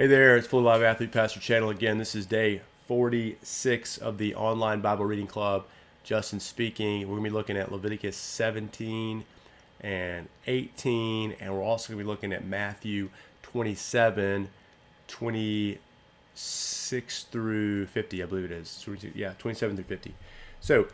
Hey there, it's Fully Live Athlete Pastor Channel again. This is day 46 of the online Bible reading club. Justin speaking. We're going to be looking at Leviticus 17 and 18, and we're also going to be looking at Matthew 27, 26 through 50, I believe it is. Yeah, 27 through 50. So,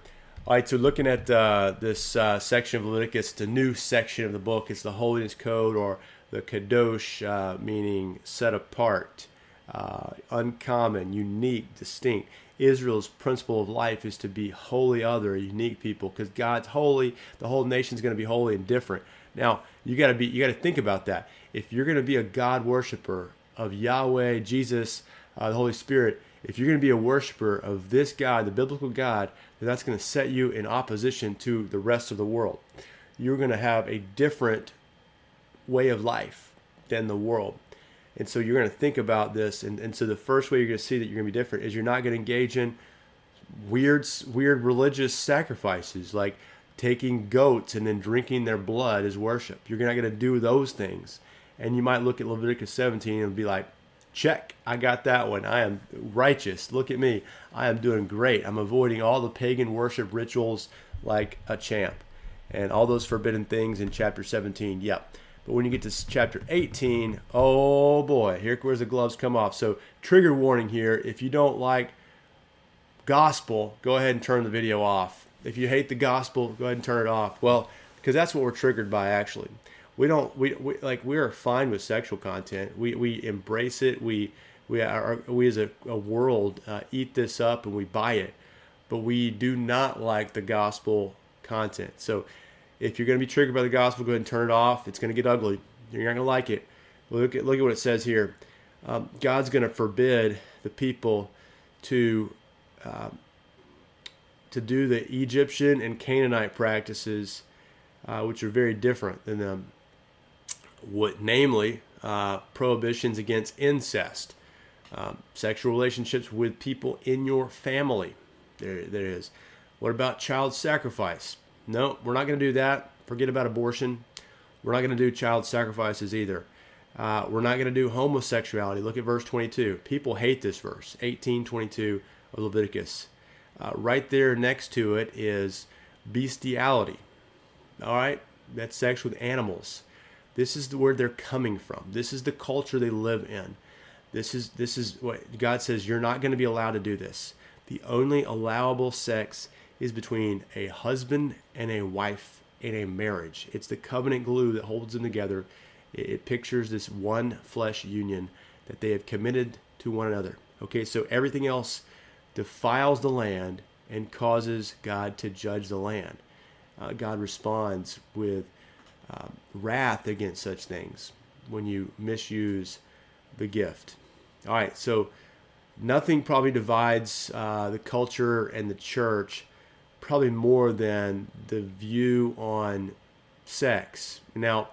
all right, so looking at uh, this uh, section of Leviticus, the new section of the book. It's the Holiness Code or the kadosh, uh, meaning set apart, uh, uncommon, unique, distinct. Israel's principle of life is to be holy, other, unique people, because God's holy. The whole nation's going to be holy and different. Now you got to be, you got to think about that. If you're going to be a God worshiper of Yahweh, Jesus, uh, the Holy Spirit, if you're going to be a worshiper of this God, the biblical God, then that's going to set you in opposition to the rest of the world. You're going to have a different way of life than the world. And so you're going to think about this. And, and so the first way you're going to see that you're going to be different is you're not going to engage in weird, weird religious sacrifices like taking goats and then drinking their blood as worship. You're not going to do those things. And you might look at Leviticus 17 and be like, check, I got that one. I am righteous. Look at me. I am doing great. I'm avoiding all the pagan worship rituals like a champ and all those forbidden things in chapter 17. Yep. But when you get to chapter 18, oh boy, here where the gloves come off. So, trigger warning here if you don't like gospel, go ahead and turn the video off. If you hate the gospel, go ahead and turn it off. Well, because that's what we're triggered by actually. We don't we, we like we are fine with sexual content. We we embrace it. We we are we as a, a world uh, eat this up and we buy it, but we do not like the gospel content. So if you're going to be triggered by the gospel, go ahead and turn it off. It's going to get ugly. You're not going to like it. Look at look at what it says here. Um, God's going to forbid the people to uh, to do the Egyptian and Canaanite practices, uh, which are very different than them. What, namely, uh, prohibitions against incest, um, sexual relationships with people in your family. There, there is. What about child sacrifice? No, we're not going to do that. Forget about abortion. We're not going to do child sacrifices either. Uh, we're not going to do homosexuality. Look at verse 22. People hate this verse, 1822 of Leviticus. Uh, right there next to it is bestiality. All right, that's sex with animals. This is where they're coming from. This is the culture they live in. This is this is what God says. You're not going to be allowed to do this. The only allowable sex is between a husband and a wife in a marriage. It's the covenant glue that holds them together. It, it pictures this one flesh union that they have committed to one another. Okay, so everything else defiles the land and causes God to judge the land. Uh, God responds with uh, wrath against such things when you misuse the gift. All right, so nothing probably divides uh, the culture and the church probably more than the view on sex. Now,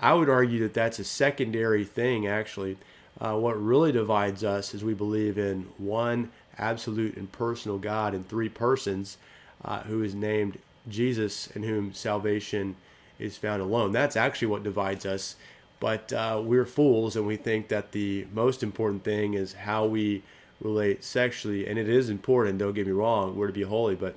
I would argue that that's a secondary thing, actually. Uh, what really divides us is we believe in one absolute and personal God in three persons uh, who is named Jesus in whom salvation is found alone. That's actually what divides us. But uh, we're fools and we think that the most important thing is how we relate sexually. And it is important, don't get me wrong, we're to be holy, but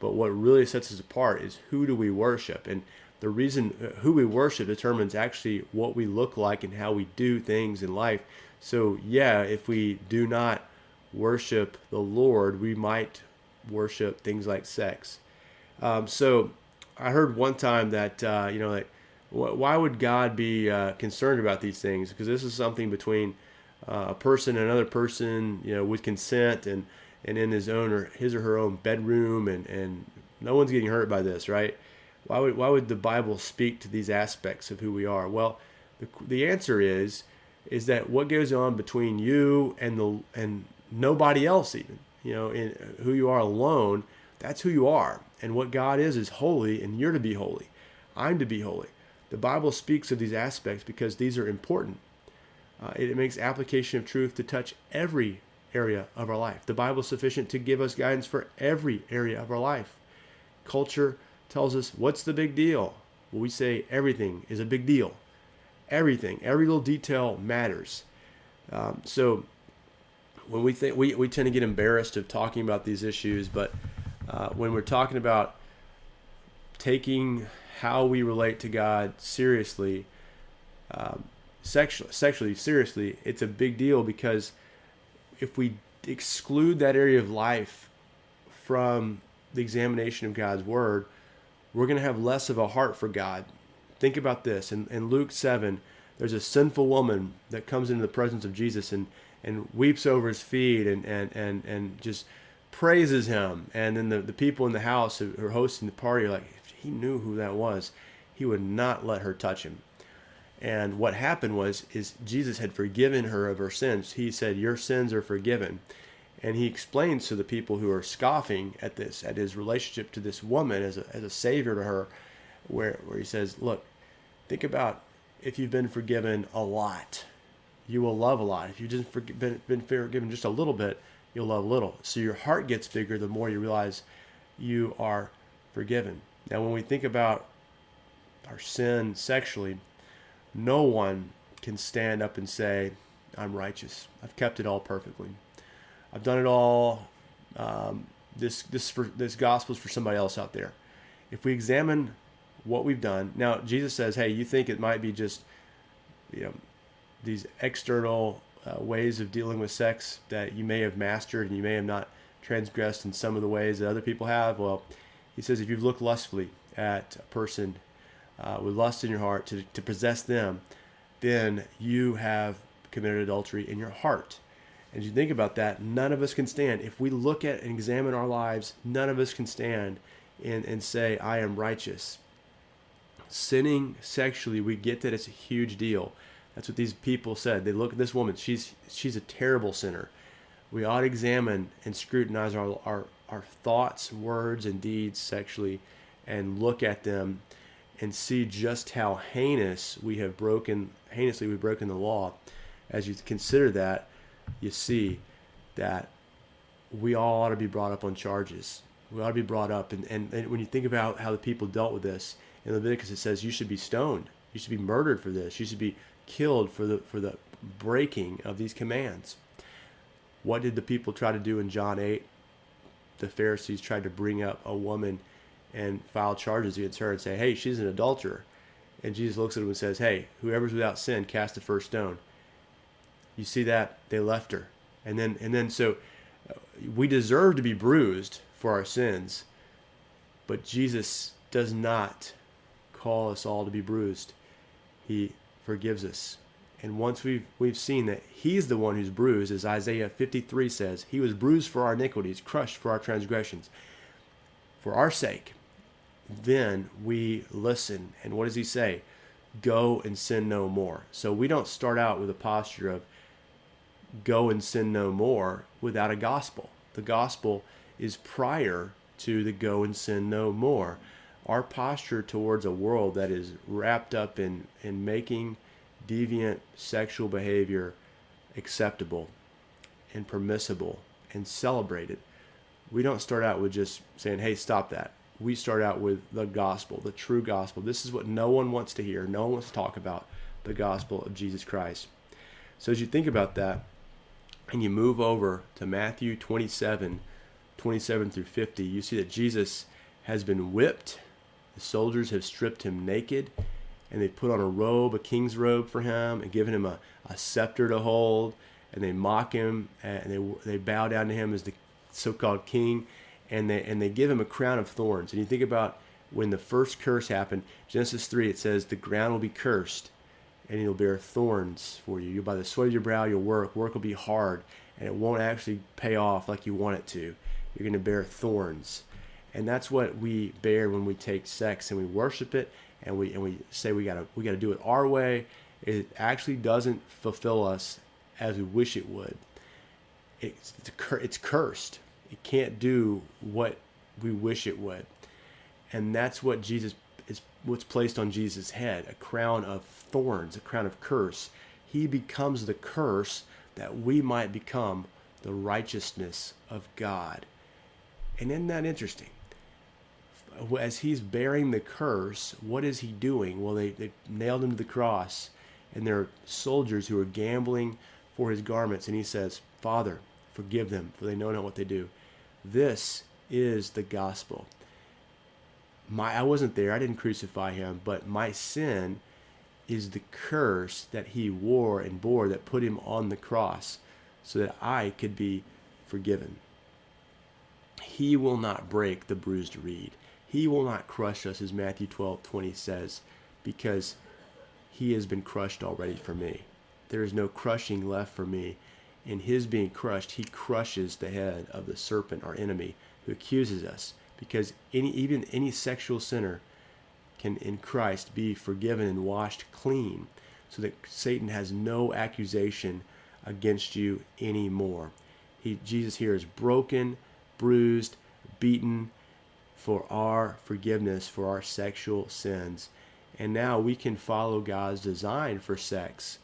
but what really sets us apart is who do we worship? And the reason uh, who we worship determines actually what we look like and how we do things in life. So, yeah, if we do not worship the Lord, we might worship things like sex. Um, so, I heard one time that, uh, you know, like, why would God be uh, concerned about these things? Because this is something between uh, a person and another person, you know, with consent and and in his own or his or her own bedroom and, and no one's getting hurt by this, right? Why would, why would the Bible speak to these aspects of who we are? Well, the, the answer is is that what goes on between you and the and nobody else even you know in who you are alone that's who you are and what god is is holy and you're to be holy i'm to be holy the bible speaks of these aspects because these are important uh, it, it makes application of truth to touch every area of our life. The Bible is sufficient to give us guidance for every area of our life. Culture tells us, what's the big deal? Well, we say everything is a big deal. Everything, every little detail matters. Um, so when we think we, we tend to get embarrassed of talking about these issues, but uh, when we're talking about taking how we relate to God seriously, um, sexually, sexually seriously, it's a big deal because if we exclude that area of life from the examination of God's Word, we're going to have less of a heart for God. Think about this. In, in Luke 7, there's a sinful woman that comes into the presence of Jesus and, and weeps over his feet and, and, and, and just praises him. And then the, the people in the house who are hosting the party are like, if he knew who that was, he would not let her touch him. And what happened was is Jesus had forgiven her of her sins. He said, "Your sins are forgiven." And he explains to the people who are scoffing at this, at his relationship to this woman as a, as a savior to her, where, where he says, Look, think about if you've been forgiven a lot, you will love a lot. If you've just been, been forgiven just a little bit, you'll love little. So your heart gets bigger the more you realize you are forgiven. Now, when we think about our sin sexually, no one can stand up and say, I'm righteous. I've kept it all perfectly. I've done it all. Um, this this for this gospel is for somebody else out there. If we examine what we've done, now Jesus says, "Hey, you think it might be just, you know, these external uh, ways of dealing with sex that you may have mastered and you may have not transgressed in some of the ways that other people have." Well, he says, if you've looked lustfully at a person uh, with lust in your heart to, to possess them, then you have committed adultery in your heart. As you think about that, none of us can stand. If we look at and examine our lives, none of us can stand and, and say, I am righteous. Sinning sexually, we get that it's a huge deal. That's what these people said. They look at this woman, she's she's a terrible sinner. We ought to examine and scrutinize our, our, our thoughts, words, and deeds sexually and look at them and see just how heinous we have broken heinously we've broken the law. As you consider that, you see that we all ought to be brought up on charges. We ought to be brought up, and, and, and when you think about how the people dealt with this in Leviticus, it says you should be stoned, you should be murdered for this, you should be killed for the for the breaking of these commands. What did the people try to do in John eight? The Pharisees tried to bring up a woman and file charges against her and say, "Hey, she's an adulterer." And Jesus looks at him and says, "Hey, whoever's without sin, cast the first stone." You see that they left her, and then and then so we deserve to be bruised for our sins, but Jesus does not call us all to be bruised. He forgives us. And once we've we've seen that he's the one who's bruised, as Isaiah 53 says, he was bruised for our iniquities, crushed for our transgressions. For our sake, then we listen. And what does he say? Go and sin no more. So we don't start out with a posture of go and sin no more without a gospel. The gospel is prior to the go and sin no more. Our posture towards a world that is wrapped up in, in making deviant sexual behavior acceptable and permissible and celebrated. We don't start out with just saying, hey, stop that. We start out with the gospel, the true gospel. This is what no one wants to hear. No one wants to talk about the gospel of Jesus Christ. So as you think about that, and you move over to Matthew 27, 27 through 50, you see that Jesus has been whipped. The soldiers have stripped him naked, and they put on a robe, a king's robe for him, and given him a, a scepter to hold, and they mock him, and they, they bow down to him as the so-called king, and they and they give him a crown of thorns. And you think about when the first curse happened, Genesis 3, it says, the ground will be cursed and it'll bear thorns for you. You'll by the sweat of your brow, you'll work. Work will be hard, and it won't actually pay off like you want it to. You're going to bear thorns, and that's what we bear when we take sex and we worship it, and we and we say we gotta we gotta do it our way. It actually doesn't fulfill us as we wish it would. It's it's, it's cursed. It can't do what we wish it would, and that's what Jesus is what's placed on Jesus' head a crown of thorns, a crown of curse. He becomes the curse that we might become the righteousness of God. And isn't that interesting? As he's bearing the curse, what is he doing? Well, they, they nailed him to the cross, and there are soldiers who are gambling for his garments and he says, Father, forgive them, for they know not what they do. This is the gospel. My I wasn't there, I didn't crucify him, but my sin is the curse that he wore and bore that put him on the cross so that I could be forgiven. He will not break the bruised reed. He will not crush us, as Matthew 12 20 says, because he has been crushed already for me. There is no crushing left for me. In his being crushed, he crushes the head of the serpent, our enemy, who accuses us. Because any, even any sexual sinner can, in Christ, be forgiven and washed clean, so that Satan has no accusation against you anymore. He, Jesus here is broken, bruised, beaten for our forgiveness for our sexual sins. And now we can follow God's design for sex,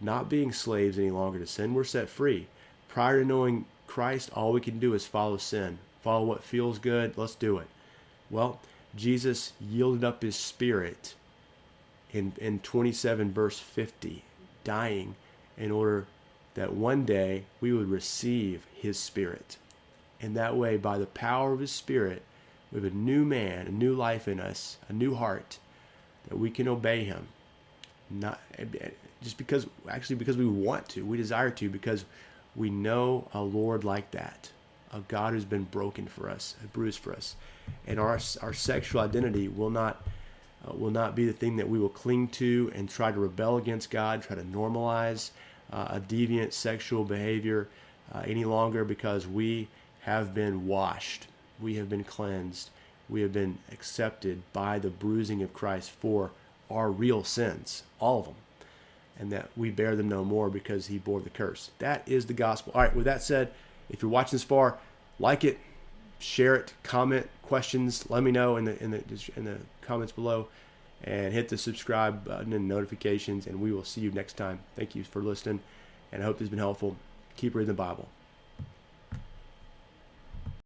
not being slaves any longer to sin. We're set free. Prior to knowing Christ, all we can do is follow sin. Follow what feels good. Let's do it. Well, Jesus yielded up his spirit in, in 27 verse 50, dying in order that one day we would receive his spirit. And that way, by the power of his spirit, we have a new man, a new life in us, a new heart, that we can obey him. Not just because, actually, because we want to, we desire to, because we know a Lord like that, a God who's been broken for us, bruised for us, and our our sexual identity will not uh, will not be the thing that we will cling to and try to rebel against God, try to normalize uh, a deviant sexual behavior uh, any longer because we have been washed, we have been cleansed, we have been accepted by the bruising of Christ for our real sins, all of them, and that we bear them no more because he bore the curse. That is the gospel. All right, with that said, if you're watching this far, like it, share it, comment, questions, let me know in the in the in the comments below and hit the subscribe button and notifications and we will see you next time. Thank you for listening and I hope this has been helpful. Keep reading the Bible.